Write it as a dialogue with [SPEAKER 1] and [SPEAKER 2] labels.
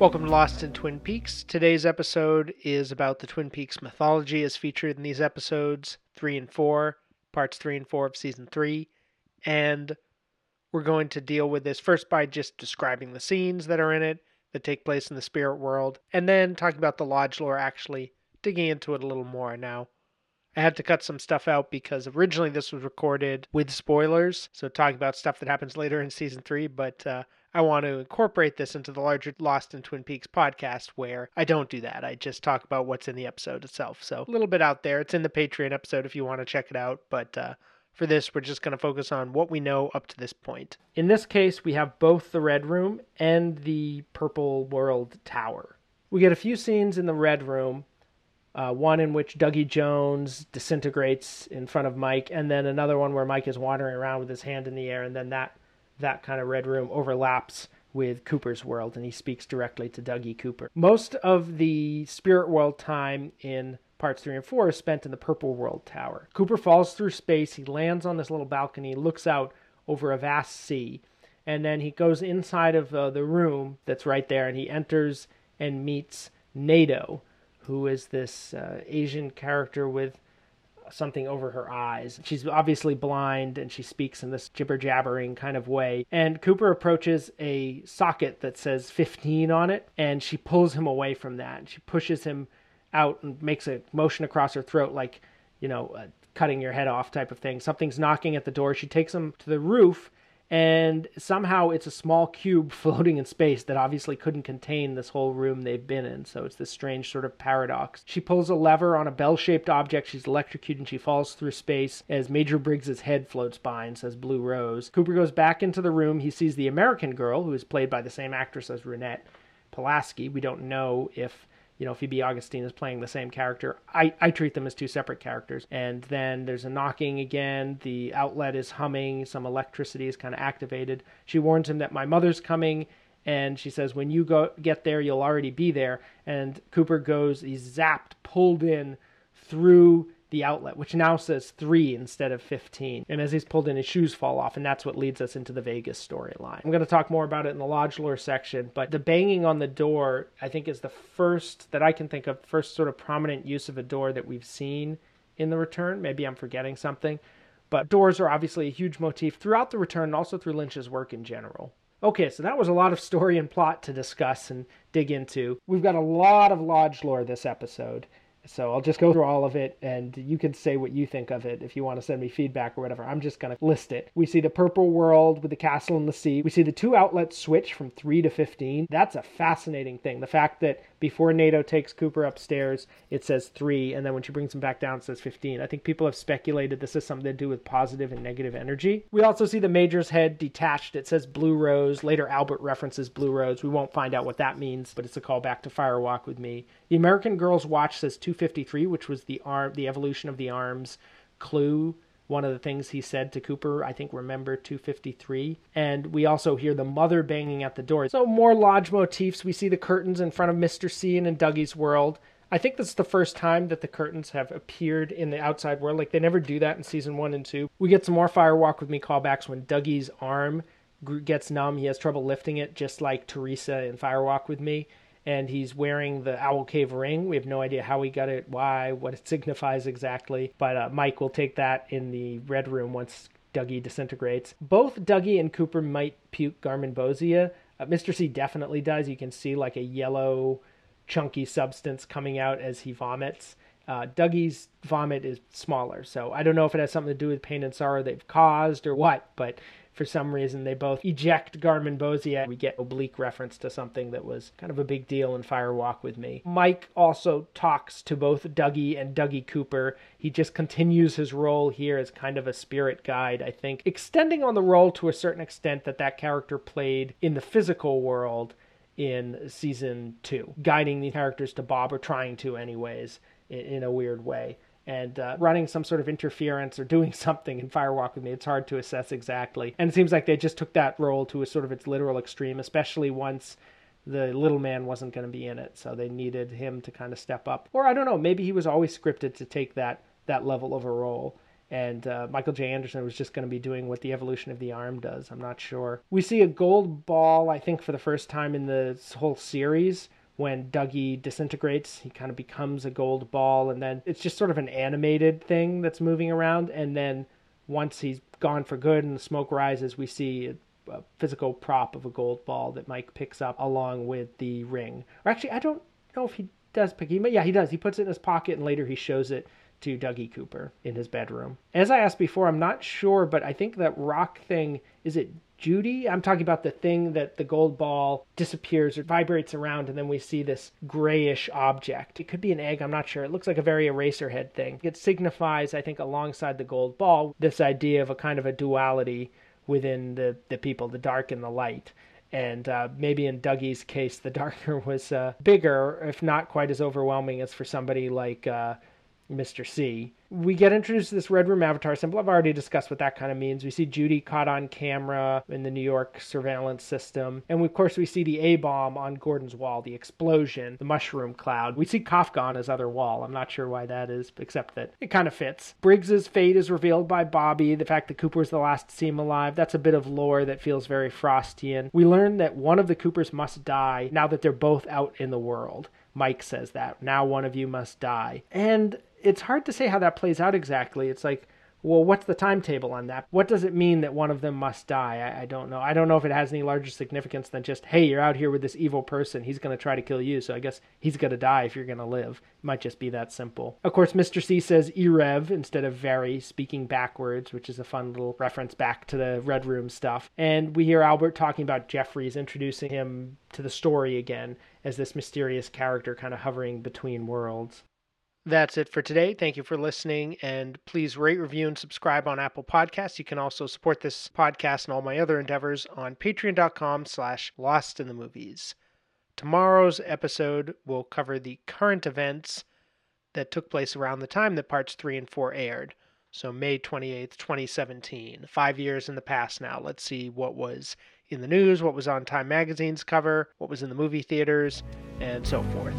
[SPEAKER 1] Welcome to Lost in Twin Peaks. Today's episode is about the Twin Peaks mythology as featured in these episodes 3 and 4, parts 3 and 4 of season 3. And we're going to deal with this first by just describing the scenes that are in it that take place in the spirit world, and then talking about the lodge lore, actually digging into it a little more now. I had to cut some stuff out because originally this was recorded with spoilers, so talking about stuff that happens later in season three, but uh, I want to incorporate this into the larger Lost in Twin Peaks podcast where I don't do that. I just talk about what's in the episode itself. So a little bit out there. It's in the Patreon episode if you want to check it out, but uh, for this, we're just going to focus on what we know up to this point. In this case, we have both the Red Room and the Purple World Tower. We get a few scenes in the Red Room uh, one in which Dougie Jones disintegrates in front of Mike, and then another one where Mike is wandering around with his hand in the air, and then that that kind of red room overlaps with Cooper's world, and he speaks directly to Dougie Cooper. Most of the spirit world time in parts three and four is spent in the Purple World Tower. Cooper falls through space. He lands on this little balcony, looks out over a vast sea, and then he goes inside of uh, the room that's right there, and he enters and meets Naido, who is this uh, Asian character with something over her eyes. She's obviously blind and she speaks in this jibber jabbering kind of way. And Cooper approaches a socket that says 15 on it and she pulls him away from that. She pushes him out and makes a motion across her throat like, you know, cutting your head off type of thing. Something's knocking at the door. She takes him to the roof and somehow it's a small cube floating in space that obviously couldn't contain this whole room they've been in. So it's this strange sort of paradox. She pulls a lever on a bell shaped object. She's electrocuted and she falls through space as Major Briggs's head floats by and says Blue Rose. Cooper goes back into the room. He sees the American girl, who is played by the same actress as Ronette Pulaski. We don't know if you know, Phoebe Augustine is playing the same character. I, I treat them as two separate characters. And then there's a knocking again. The outlet is humming. Some electricity is kind of activated. She warns him that my mother's coming. And she says, when you go get there, you'll already be there. And Cooper goes, he's zapped, pulled in through the outlet, which now says three instead of 15. And as he's pulled in, his shoes fall off, and that's what leads us into the Vegas storyline. I'm going to talk more about it in the Lodge Lore section, but the banging on the door, I think, is the first that I can think of, first sort of prominent use of a door that we've seen in the return. Maybe I'm forgetting something. But doors are obviously a huge motif throughout the return and also through Lynch's work in general. Okay, so that was a lot of story and plot to discuss and dig into. We've got a lot of Lodge lore this episode. So I'll just go through all of it and you can say what you think of it if you want to send me feedback or whatever. I'm just going to list it. We see the purple world with the castle and the sea. We see the two outlets switch from 3 to 15. That's a fascinating thing. The fact that before Naido takes Cooper upstairs, it says 3 and then when she brings him back down it says 15. I think people have speculated this is something to do with positive and negative energy. We also see the major's head detached. It says Blue Rose. Later Albert references Blue Rose. We won't find out what that means, but it's a callback to Fire Walk with Me. The American Girl's watch says 253, which was the arm, the evolution of the arms clue. One of the things he said to Cooper, I think, remember 253. And we also hear the mother banging at the door. So more lodge motifs. We see the curtains in front of Mr. C and in Dougie's world. I think this is the first time that the curtains have appeared in the outside world. Like they never do that in season one and two. We get some more Firewalk with Me callbacks when Dougie's arm gets numb. He has trouble lifting it, just like Teresa in Firewalk with Me and he's wearing the Owl Cave ring. We have no idea how he got it, why, what it signifies exactly. But uh, Mike will take that in the red room once Dougie disintegrates. Both Dougie and Cooper might puke Garmonbozia. Uh, Mr. C definitely does. You can see like a yellow, chunky substance coming out as he vomits. Uh, Dougie's vomit is smaller, so I don't know if it has something to do with pain and sorrow they've caused or what, but for some reason they both eject Garmin Garmonbozia. We get oblique reference to something that was kind of a big deal in Fire Walk with Me. Mike also talks to both Dougie and Dougie Cooper. He just continues his role here as kind of a spirit guide, I think, extending on the role to a certain extent that that character played in the physical world in season two, guiding the characters to Bob, or trying to, anyways, in a weird way and uh, running some sort of interference or doing something in Firewalk with me. It's hard to assess exactly. And it seems like they just took that role to a sort of its literal extreme, especially once the little man wasn't going to be in it. So they needed him to kind of step up. Or I don't know, maybe he was always scripted to take that that level of a role and uh, Michael J. Anderson was just going to be doing what the evolution of the arm does. I'm not sure. We see a gold ball, I think, for the first time in this whole series. When Dougie disintegrates, he kind of becomes a gold ball, and then it's just sort of an animated thing that's moving around. And then once he's gone for good and the smoke rises, we see a, a physical prop of a gold ball that Mike picks up along with the ring. Or actually, I don't know if he does pick. But yeah, he does. He puts it in his pocket, and later he shows it to Dougie Cooper in his bedroom. As I asked before, I'm not sure, but I think that rock thing is it Judy? I'm talking about the thing that the gold ball disappears or vibrates around, and then we see this grayish object. It could be an egg, I'm not sure. It looks like a very Eraserhead thing. It signifies, I think, alongside the gold ball, this idea of a kind of a duality within the, the people, the dark and the light and uh, maybe in Dougie's case, the darker was uh, bigger, if not quite as overwhelming as for somebody like uh, Mr. C. We get introduced to this Red Room Avatar symbol. I've already discussed what that kind of means. We see Judy caught on camera in the New York surveillance system. And of course, we see the A bomb on Gordon's wall, the explosion, the mushroom cloud. We see Kafka on his other wall. I'm not sure why that is, except that it kind of fits. Briggs's fate is revealed by Bobby. The fact that Cooper the last to see him alive, that's a bit of lore that feels very Frostian. We learn that one of the Coopers must die now that they're both out in the world. Mike says that. Now one of you must die. And it's hard to say how that plays out exactly. It's like, well, what's the timetable on that? What does it mean that one of them must die? I, I, don't know. I don't know if it has any larger significance than just, hey, you're out here with this evil person. He's going to try to kill you, so I guess he's going to die if you're going to live. It might just be that simple. Of course, Mr. C says Erev instead of very, speaking backwards, which is a fun little reference back to the Red Room stuff. And we hear Albert talking about Jeffries, introducing him to the story again as this mysterious character kind of hovering between worlds. That's it for today. Thank you for listening, and please rate, review, and subscribe on Apple Podcasts. You can also support this podcast and all my other endeavors on patreon.com slash lost in the movies. Tomorrow's episode will cover the current events that took place around the time that parts 3 and 4 aired. So May 28th, 2017. Five years in the past now. Let's see what was in the news, what was on Time Magazine's cover, what was in the movie theaters, and so forth.